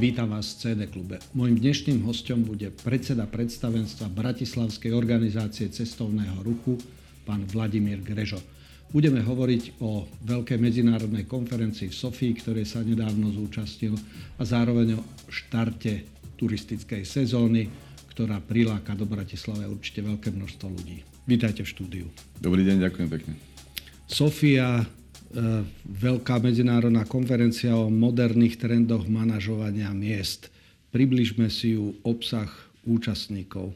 Vítam vás v CD klube. Mojím dnešným hostom bude predseda predstavenstva Bratislavskej organizácie cestovného ruchu, pán Vladimír Grežo. Budeme hovoriť o veľkej medzinárodnej konferencii v Sofii, ktorej sa nedávno zúčastnil a zároveň o štarte turistickej sezóny, ktorá priláka do Bratislave určite veľké množstvo ľudí. Vítajte v štúdiu. Dobrý deň, ďakujem pekne. Sofia veľká medzinárodná konferencia o moderných trendoch manažovania miest. Približme si ju obsah účastníkov.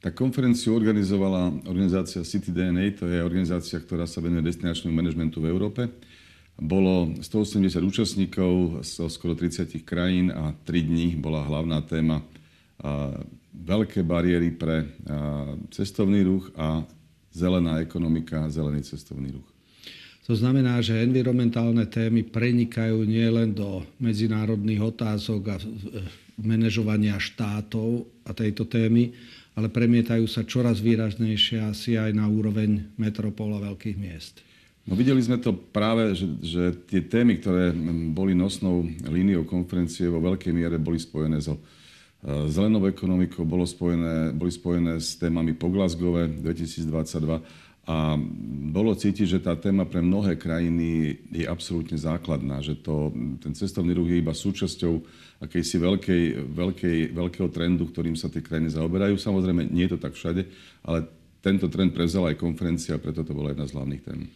Tak konferenciu organizovala organizácia City DNA, to je organizácia, ktorá sa venuje destinačnému manažmentu v Európe. Bolo 180 účastníkov zo skoro 30 krajín a 3 dní bola hlavná téma veľké bariéry pre cestovný ruch a zelená ekonomika, zelený cestovný ruch. To znamená, že environmentálne témy prenikajú nielen do medzinárodných otázok a manažovania štátov a tejto témy, ale premietajú sa čoraz výraznejšie asi aj na úroveň metropol a veľkých miest. No videli sme to práve, že, že tie témy, ktoré boli nosnou líniou konferencie, vo veľkej miere boli spojené so e, zelenou ekonomikou, bolo spojené, boli spojené s témami po Glasgow 2022 a bolo cítiť, že tá téma pre mnohé krajiny je absolútne základná, že to, ten cestovný ruch je iba súčasťou akejsi veľkej, veľkej, veľkého trendu, ktorým sa tie krajiny zaoberajú. Samozrejme, nie je to tak všade, ale tento trend prevzala aj konferencia, preto to bola jedna z hlavných tém. E,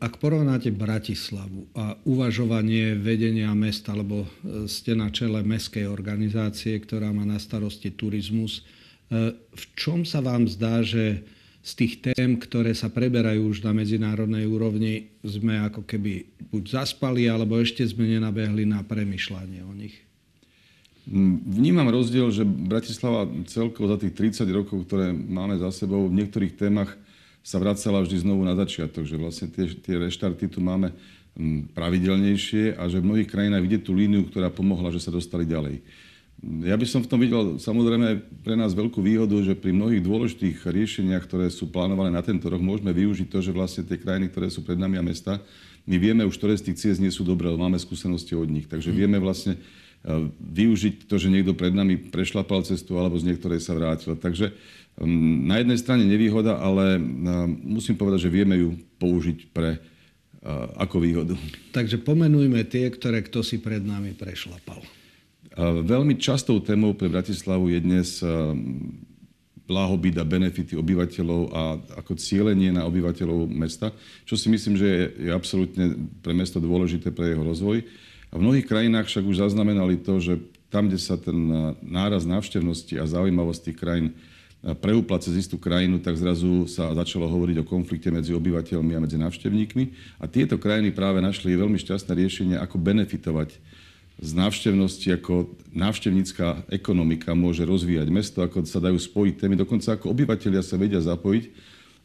ak porovnáte Bratislavu a uvažovanie vedenia mesta, alebo e, ste na čele mestskej organizácie, ktorá má na starosti turizmus, e, v čom sa vám zdá, že z tých tém, ktoré sa preberajú už na medzinárodnej úrovni, sme ako keby buď zaspali, alebo ešte sme nenabehli na premyšľanie o nich? Vnímam rozdiel, že Bratislava celkovo za tých 30 rokov, ktoré máme za sebou, v niektorých témach sa vracala vždy znovu na začiatok, že vlastne tie, tie reštarty tu máme pravidelnejšie a že v mnohých krajinách vidieť tú líniu, ktorá pomohla, že sa dostali ďalej. Ja by som v tom videl samozrejme pre nás veľkú výhodu, že pri mnohých dôležitých riešeniach, ktoré sú plánované na tento rok, môžeme využiť to, že vlastne tie krajiny, ktoré sú pred nami a mesta, my vieme už, ktoré z tých ciest nie sú dobré, ale máme skúsenosti od nich. Takže vieme vlastne e, využiť to, že niekto pred nami prešlapal cestu alebo z niektorej sa vrátil. Takže na jednej strane nevýhoda, ale e, musím povedať, že vieme ju použiť pre e, ako výhodu. Takže pomenujme tie, ktoré kto si pred nami prešlapal. Veľmi častou témou pre Bratislavu je dnes blahobyt a benefity obyvateľov a ako cieľenie na obyvateľov mesta, čo si myslím, že je, absolútne pre mesto dôležité pre jeho rozvoj. A v mnohých krajinách však už zaznamenali to, že tam, kde sa ten náraz návštevnosti a zaujímavosti krajín preúpla cez istú krajinu, tak zrazu sa začalo hovoriť o konflikte medzi obyvateľmi a medzi návštevníkmi. A tieto krajiny práve našli veľmi šťastné riešenie, ako benefitovať z návštevnosti, ako návštevnícká ekonomika môže rozvíjať mesto, ako sa dajú spojiť témy, dokonca ako obyvateľia sa vedia zapojiť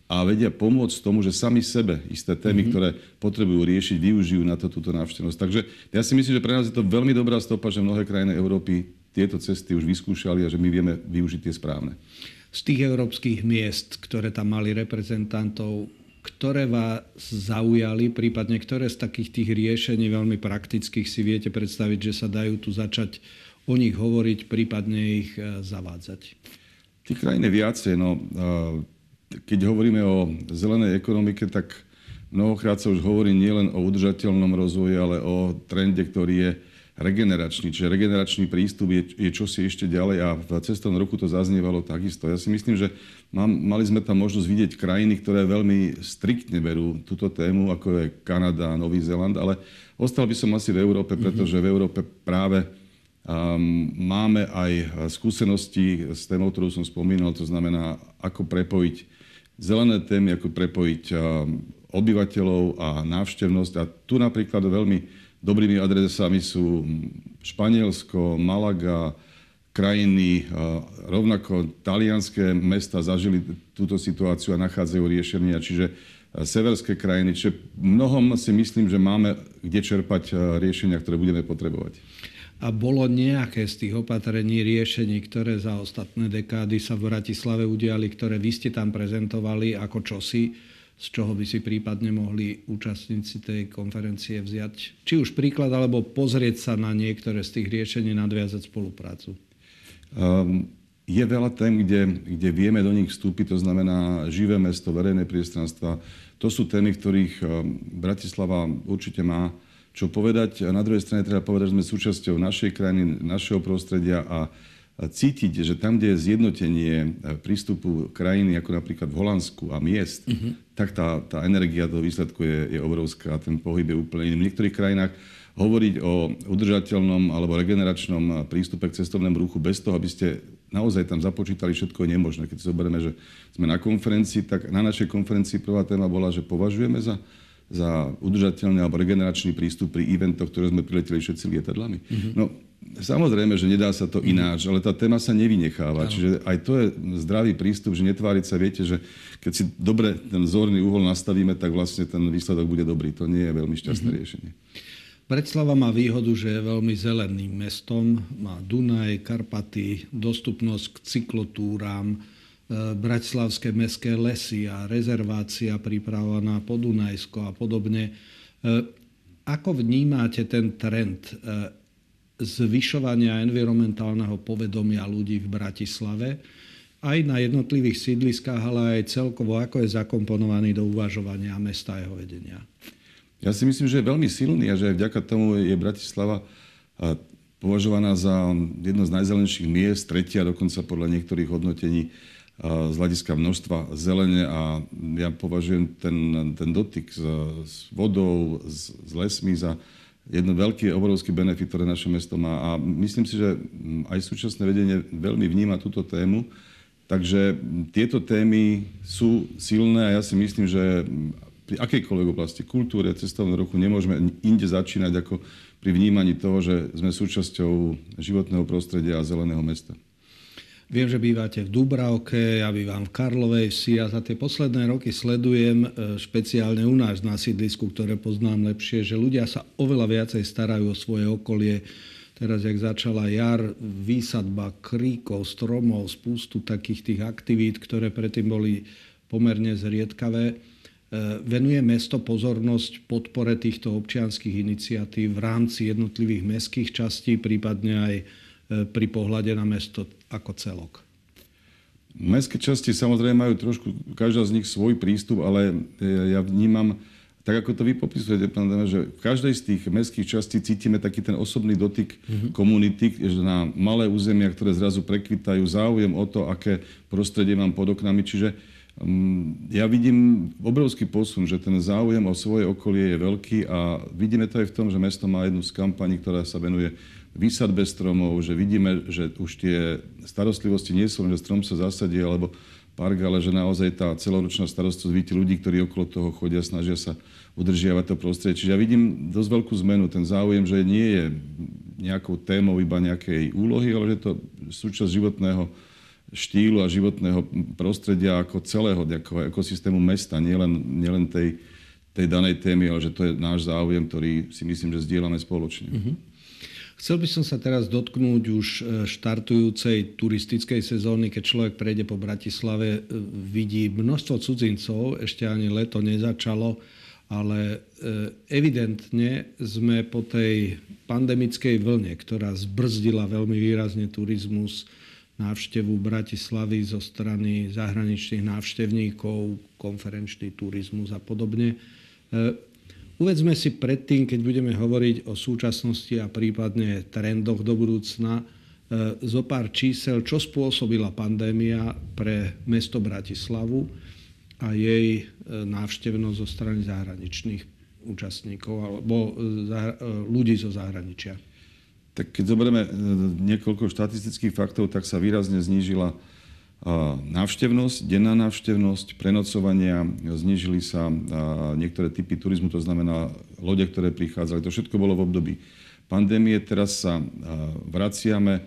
a vedia pomôcť tomu, že sami sebe isté témy, mm-hmm. ktoré potrebujú riešiť, využijú na to túto návštevnosť. Takže ja si myslím, že pre nás je to veľmi dobrá stopa, že mnohé krajiny Európy tieto cesty už vyskúšali a že my vieme využiť tie správne. Z tých európskych miest, ktoré tam mali reprezentantov, ktoré vás zaujali, prípadne ktoré z takých tých riešení veľmi praktických si viete predstaviť, že sa dajú tu začať o nich hovoriť, prípadne ich e, zavádzať? Tých krajín je viacej. No, keď hovoríme o zelenej ekonomike, tak mnohokrát sa už hovorí nielen o udržateľnom rozvoji, ale o trende, ktorý je regeneračný. Čiže regeneračný prístup je, je čosi ešte ďalej a v cestovnom roku to zaznievalo takisto. Ja si myslím, že mám, mali sme tam možnosť vidieť krajiny, ktoré veľmi striktne berú túto tému, ako je Kanada Nový Zeland, ale ostal by som asi v Európe, mhm. pretože v Európe práve um, máme aj skúsenosti s témou, ktorú som spomínal, to znamená, ako prepojiť zelené témy, ako prepojiť um, obyvateľov a návštevnosť. A tu napríklad veľmi Dobrými adresami sú Španielsko, Malaga, krajiny, rovnako talianské mesta zažili túto situáciu a nachádzajú riešenia, čiže severské krajiny. Čiže mnohom si myslím, že máme kde čerpať riešenia, ktoré budeme potrebovať. A bolo nejaké z tých opatrení, riešení, ktoré za ostatné dekády sa v Bratislave udiali, ktoré vy ste tam prezentovali ako čosi, z čoho by si prípadne mohli účastníci tej konferencie vziať či už príklad, alebo pozrieť sa na niektoré z tých riešení, nadviazať spoluprácu? Um, je veľa tém, kde, kde vieme do nich vstúpiť, to znamená živé mesto, verejné priestranstva. To sú témy, ktorých ehm, Bratislava určite má čo povedať. A na druhej strane treba povedať, že sme súčasťou našej krajiny, našeho prostredia a cítiť, že tam, kde je zjednotenie e, prístupu krajiny, ako napríklad v Holandsku a miest, uh-huh. tak tá, tá energia toho výsledku je, je obrovská, ten pohyb je úplne iný. V niektorých krajinách hovoriť o udržateľnom alebo regeneračnom prístupe k cestovnému ruchu bez toho, aby ste naozaj tam započítali všetko je nemožné. Keď si zoberieme, že sme na konferencii, tak na našej konferencii prvá téma bola, že považujeme za za udržateľný alebo regeneračný prístup pri eventoch, ktoré sme prileteli všetci lietadlami. Mm-hmm. No, samozrejme, že nedá sa to mm-hmm. ináč, ale tá téma sa nevynecháva. Ano. Čiže aj to je zdravý prístup, že netváriť sa, viete, že keď si dobre ten zorný uhol nastavíme, tak vlastne ten výsledok bude dobrý. To nie je veľmi šťastné mm-hmm. riešenie. Bratislava má výhodu, že je veľmi zeleným mestom. Má Dunaj, Karpaty, dostupnosť k cyklotúram, E, bratislavské mestské lesy a rezervácia príprava na Podunajsko a podobne. E, ako vnímate ten trend e, zvyšovania environmentálneho povedomia ľudí v Bratislave aj na jednotlivých sídliskách, ale aj celkovo, ako je zakomponovaný do uvažovania mesta a jeho vedenia? Ja si myslím, že je veľmi silný a že vďaka tomu je Bratislava považovaná za jedno z najzelenších miest, tretia dokonca podľa niektorých hodnotení z hľadiska množstva zelene a ja považujem ten, ten dotyk s, s vodou, s, s lesmi za jedno veľký, obrovský benefit, ktoré naše mesto má. A myslím si, že aj súčasné vedenie veľmi vníma túto tému. Takže tieto témy sú silné a ja si myslím, že pri akejkoľvek oblasti kultúry a cestovného roku nemôžeme inde začínať ako pri vnímaní toho, že sme súčasťou životného prostredia a zeleného mesta. Viem, že bývate v Dubravke, ja bývam v Karlovej vsi a za tie posledné roky sledujem e, špeciálne u nás na sídlisku, ktoré poznám lepšie, že ľudia sa oveľa viacej starajú o svoje okolie. Teraz, jak začala jar, výsadba kríkov, stromov, spústu takých tých aktivít, ktoré predtým boli pomerne zriedkavé. E, venuje mesto pozornosť podpore týchto občianských iniciatív v rámci jednotlivých mestských častí, prípadne aj E, pri pohľade na mesto ako celok. Mestské časti samozrejme majú trošku, každá z nich svoj prístup, ale e, ja vnímam, tak ako to vy popisujete, pán Dana, že v každej z tých mestských častí cítime taký ten osobný dotyk mm-hmm. komunity, že na malé územia, ktoré zrazu prekvitajú, záujem o to, aké prostredie mám pod oknami. Čiže um, ja vidím obrovský posun, že ten záujem o svoje okolie je veľký a vidíme to aj v tom, že mesto má jednu z kampaní, ktorá sa venuje výsadbe stromov, že vidíme, že už tie starostlivosti nie sú že strom sa zasadí alebo park, ale že naozaj tá celoročná starostlivosť, vidíte ľudí, ktorí okolo toho chodia, snažia sa udržiavať to prostredie. Čiže ja vidím dosť veľkú zmenu, ten záujem, že nie je nejakou témou iba nejakej úlohy, ale že to súčasť životného štýlu a životného prostredia ako celého ako ekosystému mesta, nielen, nielen tej, tej danej témy, ale že to je náš záujem, ktorý si myslím, že zdieľame spoločne. Mm-hmm. Chcel by som sa teraz dotknúť už e, štartujúcej turistickej sezóny, keď človek prejde po Bratislave, e, vidí množstvo cudzincov, ešte ani leto nezačalo, ale e, evidentne sme po tej pandemickej vlne, ktorá zbrzdila veľmi výrazne turizmus, návštevu Bratislavy zo strany zahraničných návštevníkov, konferenčný turizmus a podobne. Uvedzme si predtým, keď budeme hovoriť o súčasnosti a prípadne trendoch do budúcna, e, zo pár čísel, čo spôsobila pandémia pre mesto Bratislavu a jej e, návštevnosť zo strany zahraničných účastníkov alebo e, ľudí zo zahraničia. Tak keď zoberieme niekoľko štatistických faktov, tak sa výrazne znížila návštevnosť, denná návštevnosť, prenocovania, znižili sa niektoré typy turizmu, to znamená lode, ktoré prichádzali. To všetko bolo v období pandémie. Teraz sa vraciame.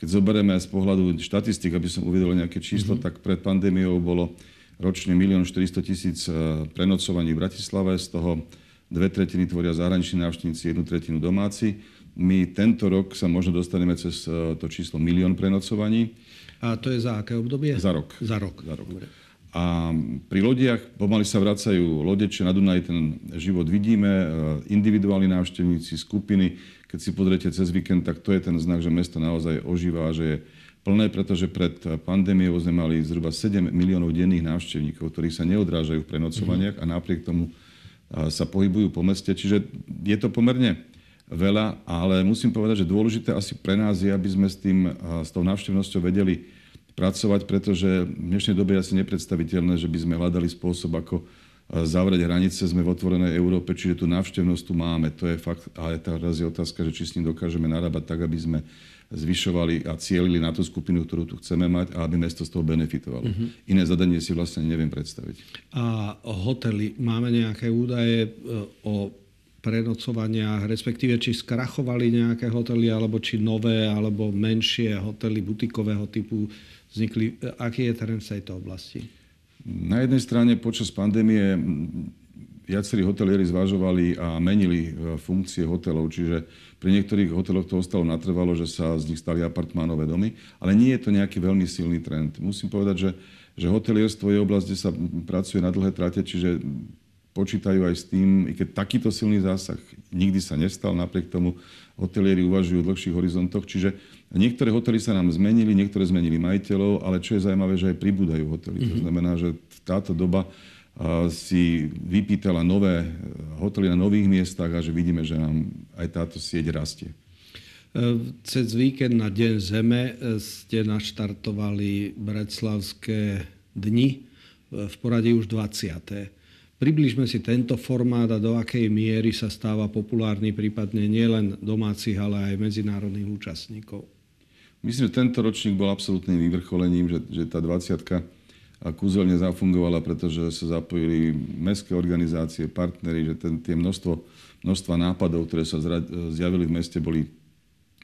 Keď zoberieme z pohľadu štatistik, aby som uvedol nejaké číslo, mm-hmm. tak pred pandémiou bolo ročne 1 400 tisíc prenocovaní v Bratislave, z toho dve tretiny tvoria zahraniční návštevníci, jednu tretinu domáci. My tento rok sa možno dostaneme cez to číslo milión prenocovaní. A to je za aké obdobie? Za rok. Za rok. Za rok. A pri lodiach pomaly sa vracajú lode, či na Dunaj ten život vidíme, e, individuálni návštevníci, skupiny. Keď si pozriete cez víkend, tak to je ten znak, že mesto naozaj ožíva, že je plné, pretože pred pandémiou sme mali zhruba 7 miliónov denných návštevníkov, ktorí sa neodrážajú v prenocovaniach a napriek tomu e, sa pohybujú po meste. Čiže je to pomerne veľa, ale musím povedať, že dôležité asi pre nás je, aby sme s, tým, s tou návštevnosťou vedeli pracovať, pretože v dnešnej dobe je asi nepredstaviteľné, že by sme hľadali spôsob, ako zavrieť hranice. Sme v otvorenej Európe, čiže tú návštevnosť tu máme. To je fakt, ale teraz je otázka, že či s ním dokážeme narábať tak, aby sme zvyšovali a cielili na tú skupinu, ktorú tu chceme mať a aby mesto z toho benefitovalo. Uh-huh. Iné zadanie si vlastne neviem predstaviť. A hotely, máme nejaké údaje e, o prenocovaniach, respektíve či skrachovali nejaké hotely, alebo či nové, alebo menšie hotely butikového typu vznikli. Aký je terén v tejto oblasti? Na jednej strane počas pandémie viacerí hotelieri zvažovali a menili e, funkcie hotelov, čiže pri niektorých hoteloch to ostalo natrvalo, že sa z nich stali apartmánové domy, ale nie je to nejaký veľmi silný trend. Musím povedať, že, že hotelierstvo je oblasť, kde sa pracuje na dlhé trate, čiže počítajú aj s tým, i keď takýto silný zásah nikdy sa nestal, napriek tomu hotelieri uvažujú v dlhších horizontoch, čiže Niektoré hotely sa nám zmenili, niektoré zmenili majiteľov, ale čo je zaujímavé, že aj pribúdajú hotely. Mm-hmm. To mhm. znamená, že táto doba si vypýtala nové hotely na nových miestach a že vidíme, že nám aj táto sieť rastie. E, cez víkend na Deň Zeme e, ste naštartovali Breclavské dni e, v poradí už 20. Približme si tento formát a do akej miery sa stáva populárny prípadne nielen domácich, ale aj medzinárodných účastníkov. Myslím, že tento ročník bol absolútnym vyvrcholením, že, že tá 20 kúzelne zafungovala, pretože sa zapojili mestské organizácie, partnery, že ten, tie množstvo, množstva nápadov, ktoré sa zjavili v meste, boli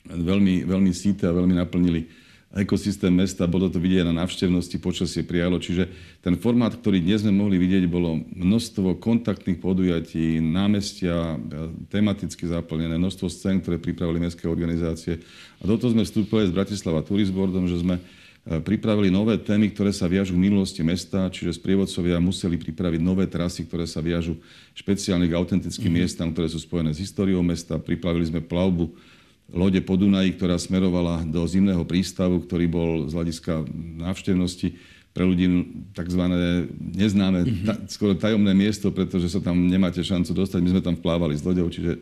veľmi, veľmi síte a veľmi naplnili ekosystém mesta, bolo to vidieť na návštevnosti, počasie prijalo. Čiže ten formát, ktorý dnes sme mohli vidieť, bolo množstvo kontaktných podujatí, námestia, tematicky zaplnené, množstvo scén, ktoré pripravili mestské organizácie. A do toho sme vstúpili s Bratislava Tourisboardom, že sme e, pripravili nové témy, ktoré sa viažú k minulosti mesta, čiže sprievodcovia museli pripraviť nové trasy, ktoré sa viažú špeciálne k autentickým mm-hmm. miestam, ktoré sú spojené s históriou mesta. Pripravili sme plavbu lode po Dunaji, ktorá smerovala do zimného prístavu, ktorý bol z hľadiska návštevnosti pre ľudí tzv. neznáme, mm-hmm. ta, skoro tajomné miesto, pretože sa tam nemáte šancu dostať. My sme tam vplávali s loďou, čiže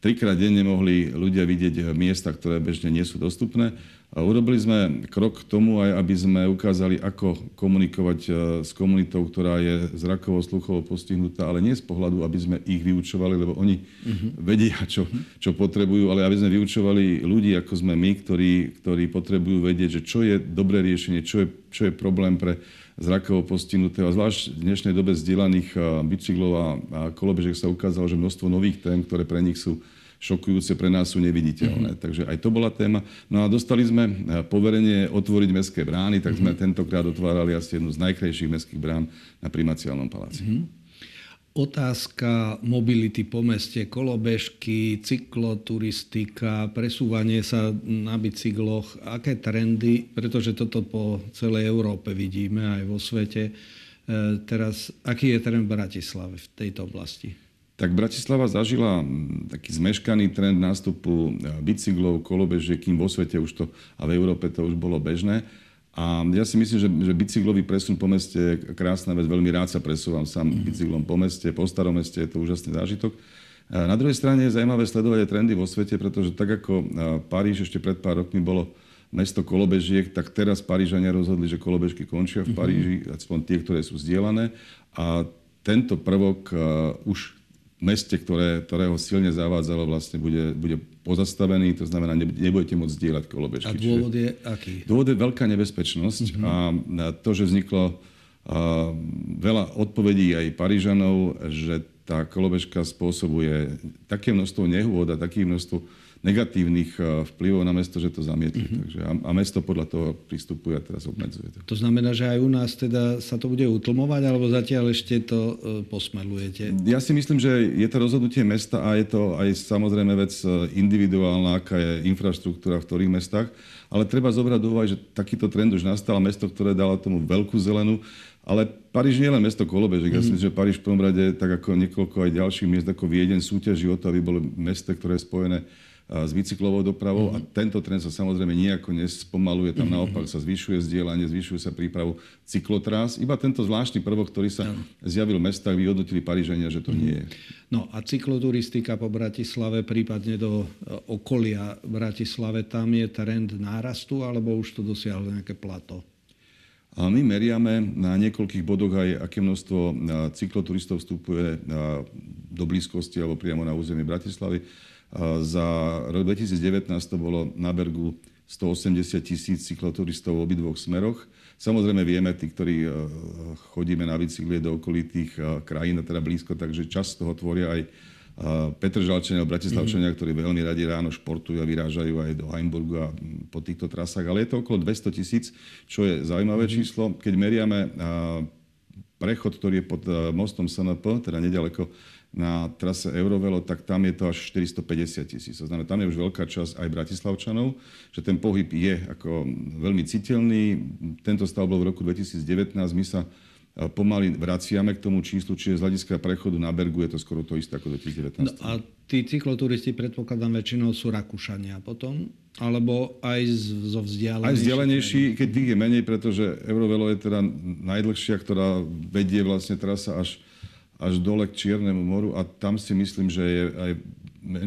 trikrát denne mohli ľudia vidieť miesta, ktoré bežne nie sú dostupné. A urobili sme krok k tomu aj, aby sme ukázali, ako komunikovať e, s komunitou, ktorá je zrakovo, sluchovo postihnutá, ale nie z pohľadu, aby sme ich vyučovali, lebo oni uh-huh. vedia, čo, čo potrebujú, ale aby sme vyučovali ľudí, ako sme my, ktorí, ktorí potrebujú vedieť, že čo je dobré riešenie, čo je, čo je problém pre zrakovo postihnutého. A zvlášť v dnešnej dobe zdieľaných e, bicyklov a, a kolobežek sa ukázalo, že množstvo nových tém, ktoré pre nich sú šokujúce, pre nás sú neviditeľné. Mm-hmm. Takže aj to bola téma. No a dostali sme eh, poverenie otvoriť mestské brány, tak sme mm-hmm. tentokrát otvárali asi jednu z najkrajších mestských brán na primaciálnom paláci. Mm-hmm. Otázka mobility po meste, kolobežky, cykloturistika, presúvanie sa na bicykloch, aké trendy, pretože toto po celej Európe vidíme aj vo svete. Eh, teraz, aký je trend v Bratislave v tejto oblasti? Tak Bratislava zažila taký zmeškaný trend nástupu e, bicyklov, kolobežiek, kým vo svete už to a v Európe to už bolo bežné. A ja si myslím, že, že bicyklový presun po meste je krásna vec. Veľmi rád sa presúvam sám mm-hmm. bicyklom po meste, po starom meste, je to úžasný zážitok. A na druhej strane je zaujímavé sledovať aj trendy vo svete, pretože tak ako e, Paríž ešte pred pár rokmi bolo mesto kolobežiek, tak teraz Parížania rozhodli, že kolobežky končia v mhm. Paríži, mm-hmm. aspoň tie, ktoré sú vzdielané. A tento prvok už meste, ktoré, ktorého silne zavádzalo, vlastne bude, bude pozastavený, to znamená, nebudete môcť zdieľať kolobežky. A dôvod je aký? Dôvod je veľká nebezpečnosť uh-huh. a to, že vzniklo a, veľa odpovedí aj Parížanov, že tá kolobežka spôsobuje také množstvo nehôd a také množstvo negatívnych vplyvov na mesto, že to zamietli. Mm-hmm. Takže, a, a mesto podľa toho pristupuje a teraz obmedzuje to. To znamená, že aj u nás teda sa to bude utlmovať, alebo zatiaľ ešte to posmelujete? Ja si myslím, že je to rozhodnutie mesta a je to aj samozrejme vec individuálna, aká je infraštruktúra v ktorých mestách. Ale treba zobrať do úvahy, že takýto trend už nastal mesto, ktoré dalo tomu veľkú zelenú ale Paríž nie je len mesto kolobežek. Ja si mhm. myslím, že Paríž v prvom rade, tak ako niekoľko aj ďalších miest ako Viedeň, súťaží o to, aby bolo mesto, ktoré je spojené s bicyklovou dopravou mm-hmm. a tento trend sa samozrejme nejako nespomaluje, tam mm-hmm. naopak sa zvyšuje zdieľanie, zvyšuje sa prípravu cyklotrás. Iba tento zvláštny prvok, ktorý sa mm-hmm. zjavil v mestách, vyhodnotili Parížania, že to mm-hmm. nie je. No a cykloturistika po Bratislave, prípadne do e, okolia Bratislave, tam je trend nárastu, alebo už to dosiahlo nejaké plato? A my meriame na niekoľkých bodoch aj, aké množstvo cykloturistov vstupuje do blízkosti alebo priamo na územie Bratislavy. Za rok 2019 to bolo na Bergu 180 tisíc cykloturistov v obidvoch smeroch. Samozrejme vieme, tí, ktorí chodíme na bicykli do okolitých krajín, a teda blízko, takže čas toho tvoria aj Petr Žalčania, Bratislavčania, mm-hmm. ktorí veľmi radi ráno športujú a vyrážajú aj do Heimburgu a po týchto trasách. Ale je to okolo 200 tisíc, čo je zaujímavé mm-hmm. číslo. Keď meriame prechod, ktorý je pod mostom SNP, teda nedaleko na trase Eurovelo, tak tam je to až 450 tisíc. To znamená, tam je už veľká časť aj Bratislavčanov, že ten pohyb je ako veľmi citeľný. Tento stav bol v roku 2019. My sa pomaly vraciame k tomu číslu, čiže z hľadiska prechodu na Bergu je to skoro to isté ako 2019. No a tí cykloturisti, predpokladám, väčšinou sú Rakúšania potom? Alebo aj zo vzdialenejších? Aj vzdialenejší, keď tých je menej, pretože Eurovelo je teda najdlhšia, ktorá vedie vlastne trasa až, až dole k Čiernemu moru a tam si myslím, že je aj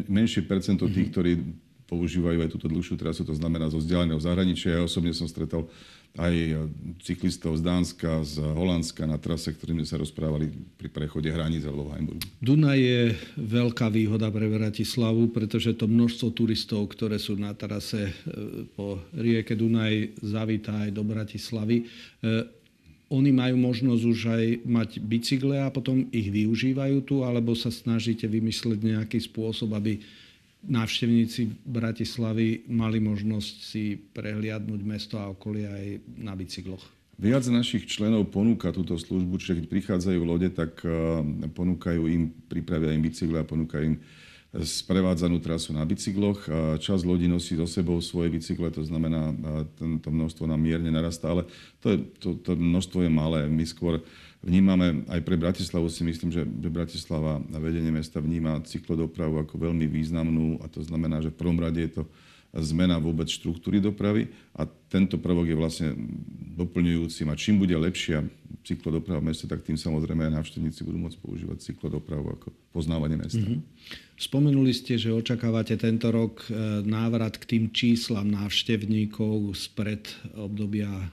menšie percento tých, mm-hmm. ktorí používajú aj túto dlhšiu trasu, to znamená zo vzdialeného zahraničia. Ja osobne som stretol aj cyklistov z Dánska, z Holandska na trase, ktorým sme sa rozprávali pri prechode hraníc alebo v Heimburgu. Dunaj je veľká výhoda pre Bratislavu, pretože to množstvo turistov, ktoré sú na trase e, po rieke Dunaj, zavítá aj do Bratislavy. Oni majú možnosť už aj mať bicykle a potom ich využívajú tu, alebo sa snažíte vymysleť nejaký spôsob, aby návštevníci Bratislavy mali možnosť si prehliadnúť mesto a okolie aj na bicykloch. Viac našich členov ponúka túto službu, čiže keď prichádzajú lode, tak eh, ponúkajú im, pripravia im bicykle a ponúkajú im sprevádzanú trasu na bicykloch. Čas lodí nosí so sebou svoje bicykle, to znamená, to množstvo nám mierne narastá, ale to, je, to, to množstvo je malé. My skôr vnímame, aj pre Bratislavu si myslím, že Bratislava a vedenie mesta vníma cyklodopravu ako veľmi významnú a to znamená, že v prvom rade je to zmena vôbec štruktúry dopravy a tento prvok je vlastne doplňujúcim. A čím bude lepšia cyklodoprava v meste, tak tým samozrejme aj návštevníci budú môcť používať cyklodopravu ako poznávanie mesta. Mm-hmm. Spomenuli ste, že očakávate tento rok e, návrat k tým číslam návštevníkov spred obdobia e,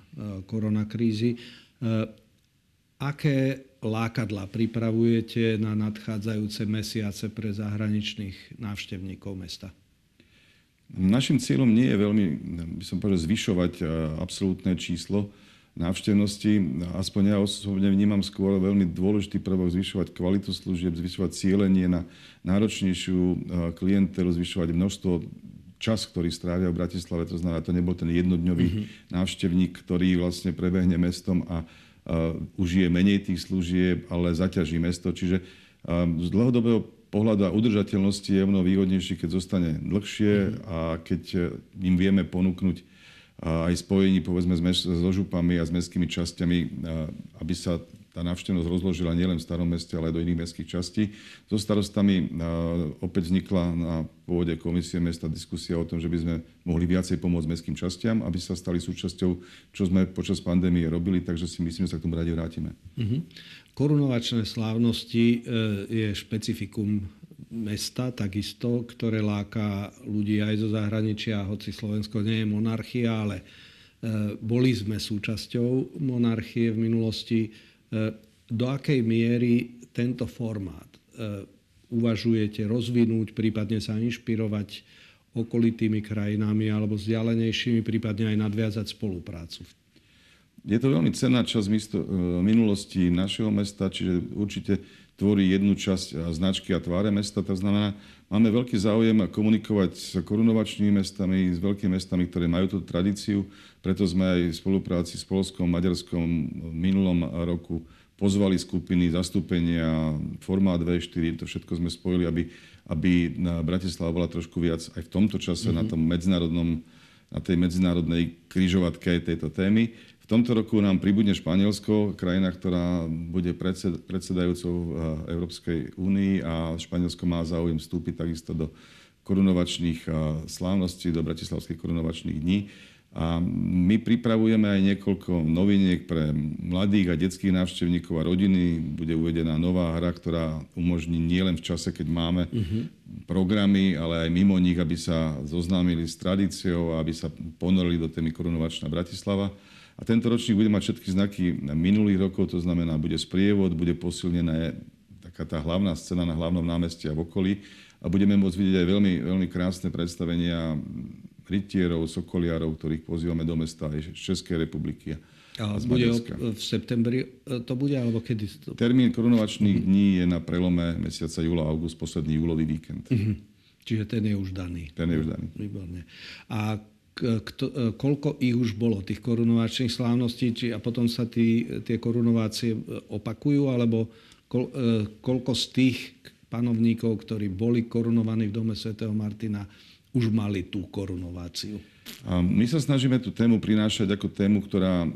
koronakrízy. E, aké lákadla pripravujete na nadchádzajúce mesiace pre zahraničných návštevníkov mesta? Našim cieľom nie je veľmi, by som povedal, zvyšovať e, absolútne číslo návštevnosti. Aspoň ja osobne vnímam skôr veľmi dôležitý prvok zvyšovať kvalitu služieb, zvyšovať cieľenie na náročnejšiu e, klientelu, zvyšovať množstvo čas, ktorý strávia v Bratislave. To znamená, to nebol ten jednodňový mm-hmm. návštevník, ktorý vlastne prebehne mestom a uh, užije menej tých služieb, ale zaťaží mesto. Čiže uh, z dlhodobého pohľadu a udržateľnosti je mnoho výhodnejší, keď zostane dlhšie a keď e, im vieme ponúknuť aj spojení povedzme so župami a s mestskými časťami, aby sa tá návštevnosť rozložila nielen v starom meste, ale aj do iných mestských častí. So starostami opäť vznikla na pôvode komisie mesta diskusia o tom, že by sme mohli viacej pomôcť mestským častiam, aby sa stali súčasťou, čo sme počas pandémie robili, takže si myslím, že sa k tomu radi vrátime. Uh-huh. Korunovačné slávnosti e, je špecifikum mesta takisto, ktoré láka ľudí aj zo zahraničia, hoci Slovensko nie je monarchia, ale e, boli sme súčasťou monarchie v minulosti. E, do akej miery tento formát uvažujete rozvinúť, prípadne sa inšpirovať okolitými krajinami alebo vzdialenejšími, prípadne aj nadviazať spoluprácu v je to veľmi cenná časť e, minulosti našeho mesta, čiže určite tvorí jednu časť značky a tváre mesta. To znamená, máme veľký záujem komunikovať s korunovačnými mestami, s veľkými mestami, ktoré majú tú tradíciu. Preto sme aj v spolupráci s Polskom, Maďarskom v minulom roku pozvali skupiny, zastúpenia, formát V4, to všetko sme spojili, aby, aby Bratislava bola trošku viac aj v tomto čase mm-hmm. na tom medzinárodnom na tej medzinárodnej križovatke tejto témy. Tomto roku nám pribudne Španielsko, krajina, ktorá bude predsed, predsedajúcou Európskej únii a Španielsko má záujem vstúpiť takisto do korunovačných slávností, do bratislavských korunovačných dní. A my pripravujeme aj niekoľko noviniek pre mladých a detských návštevníkov a rodiny. Bude uvedená nová hra, ktorá umožní nielen v čase, keď máme uh-huh. programy, ale aj mimo nich, aby sa zoznámili s tradíciou a aby sa ponorili do témy Korunovačná Bratislava. A tento ročník bude mať všetky znaky minulých rokov, to znamená, bude sprievod, bude posilnená taká tá hlavná scéna na hlavnom námestí a v okolí a budeme môcť vidieť aj veľmi, veľmi krásne predstavenia rytierov, sokoliarov, ktorých pozývame do mesta aj z Českej republiky. A bude v septembri e, to bude, alebo kedy? To... Termín korunovačných dní je na prelome mesiaca júla a august, posledný júlový víkend. Uh-huh. Čiže ten je už daný. Ten je už daný. Výborne. A kto, e, koľko ich už bolo, tých korunovačných slávností, či, a potom sa tí, tie korunovácie e, opakujú, alebo kol, koľko z tých panovníkov, ktorí boli korunovaní v dome svätého Martina, už mali tú korunováciu. A my sa snažíme tú tému prinášať ako tému, ktorá e,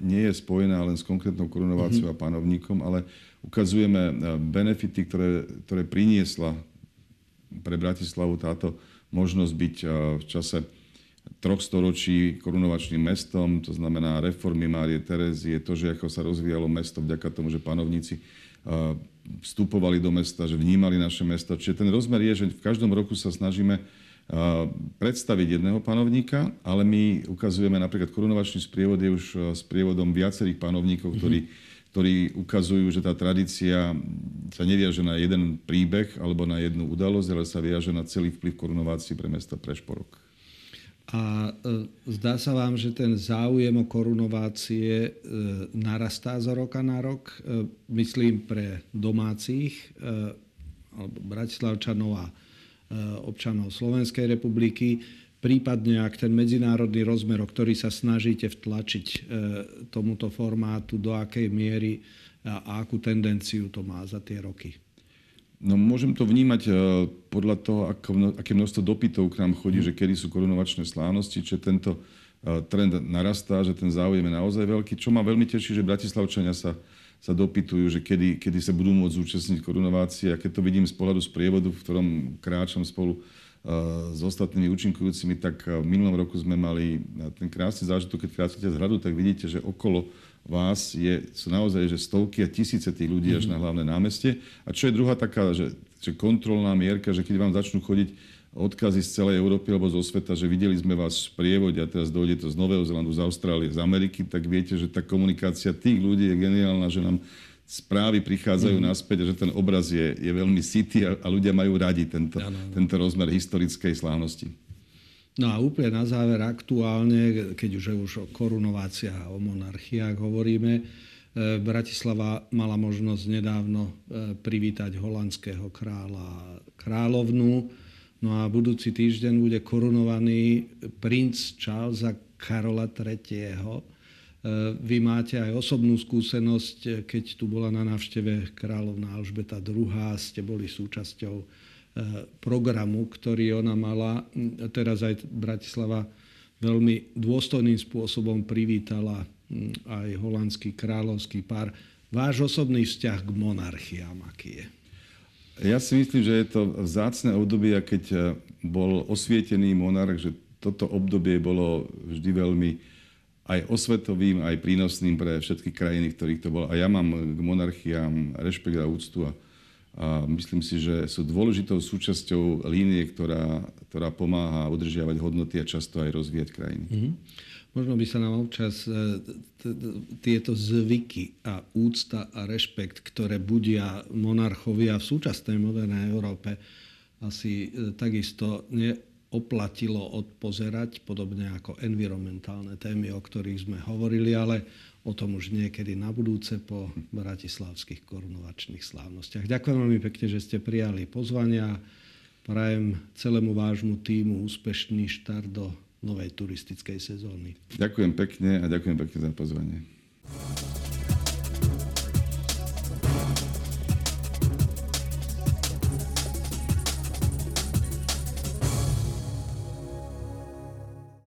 nie je spojená len s konkrétnou korunováciou mm-hmm. a panovníkom, ale ukazujeme e, benefity, ktoré, ktoré priniesla pre Bratislavu táto možnosť byť e, v čase troch storočí korunovačným mestom, to znamená reformy Márie Terezie, to, že ako sa rozvíjalo mesto vďaka tomu, že panovníci vstupovali do mesta, že vnímali naše mesto. Čiže ten rozmer je, že v každom roku sa snažíme predstaviť jedného panovníka, ale my ukazujeme napríklad korunovačný sprievod je už s prievodom viacerých panovníkov, ktorí, ktorí ukazujú, že tá tradícia sa neviaže na jeden príbeh alebo na jednu udalosť, ale sa viaže na celý vplyv korunovácií pre mesta Prešporok. A e, zdá sa vám, že ten záujem o korunovácie e, narastá zo roka na rok, e, myslím pre domácich alebo Bratislavčanov a občanov Slovenskej republiky, prípadne ak ten medzinárodný rozmer, o ktorý sa snažíte vtlačiť tomuto formátu, do akej miery a akú tendenciu to má za tie roky? No môžem to vnímať eh, podľa toho, ako, aké množstvo dopytov k nám chodí, že kedy sú korunovačné slávnosti, čiže tento trend narastá, že ten záujem je naozaj veľký. Čo ma veľmi teší, že Bratislavčania sa sa dopytujú, že kedy, kedy sa budú môcť zúčastniť korunovácie. A keď to vidím z pohľadu z prievodu, v ktorom kráčam spolu uh, s ostatnými účinkujúcimi, tak v minulom roku sme mali ten krásny zážitok, keď kráčate z hradu, tak vidíte, že okolo vás je, sú naozaj že stovky a tisíce tých ľudí až mhm. na hlavné námestie. A čo je druhá taká, že, že kontrolná mierka, že keď vám začnú chodiť odkazy z celej Európy alebo zo sveta, že videli sme vás v prievode a teraz dojde to z Nového Zelandu, z Austrálie, z Ameriky, tak viete, že tá komunikácia tých ľudí je geniálna, že nám správy prichádzajú mm. naspäť a že ten obraz je, je veľmi city a, a ľudia majú radi tento, ano. tento rozmer historickej slávnosti. No a úplne na záver aktuálne, keď už, už o korunováciách a o monarchiách hovoríme, e, Bratislava mala možnosť nedávno e, privítať holandského kráľa kráľovnú No a budúci týždeň bude korunovaný princ Charlesa Karola III. Vy máte aj osobnú skúsenosť, keď tu bola na návšteve kráľovná Alžbeta II. Ste boli súčasťou e, programu, ktorý ona mala. Teraz aj Bratislava veľmi dôstojným spôsobom privítala aj holandský kráľovský pár. Váš osobný vzťah k monarchiám, aký je? Ja si myslím, že je to vzácne obdobie, keď eh, bol osvietený monarch, že toto obdobie bolo vždy veľmi aj osvetovým, aj prínosným pre všetky krajiny, ktorých to bolo. A ja mám k monarchiám rešpekt a úctu a, a myslím si, že sú dôležitou súčasťou línie, ktorá, ktorá pomáha udržiavať hodnoty a často aj rozvíjať krajiny. Mm-hmm. Možno by sa nám občas e, tieto zvyky a úcta a rešpekt, ktoré budia monarchovia v súčasnej modernej Európe, asi e, takisto oplatilo odpozerať, podobne ako environmentálne témy, o ktorých sme hovorili, ale o tom už niekedy na budúce po bratislavských korunovačných slávnostiach. Ďakujem veľmi pekne, že ste prijali pozvania. Prajem celému vášmu týmu úspešný štart do novej turistickej sezóny. Ďakujem pekne a ďakujem pekne za pozvanie.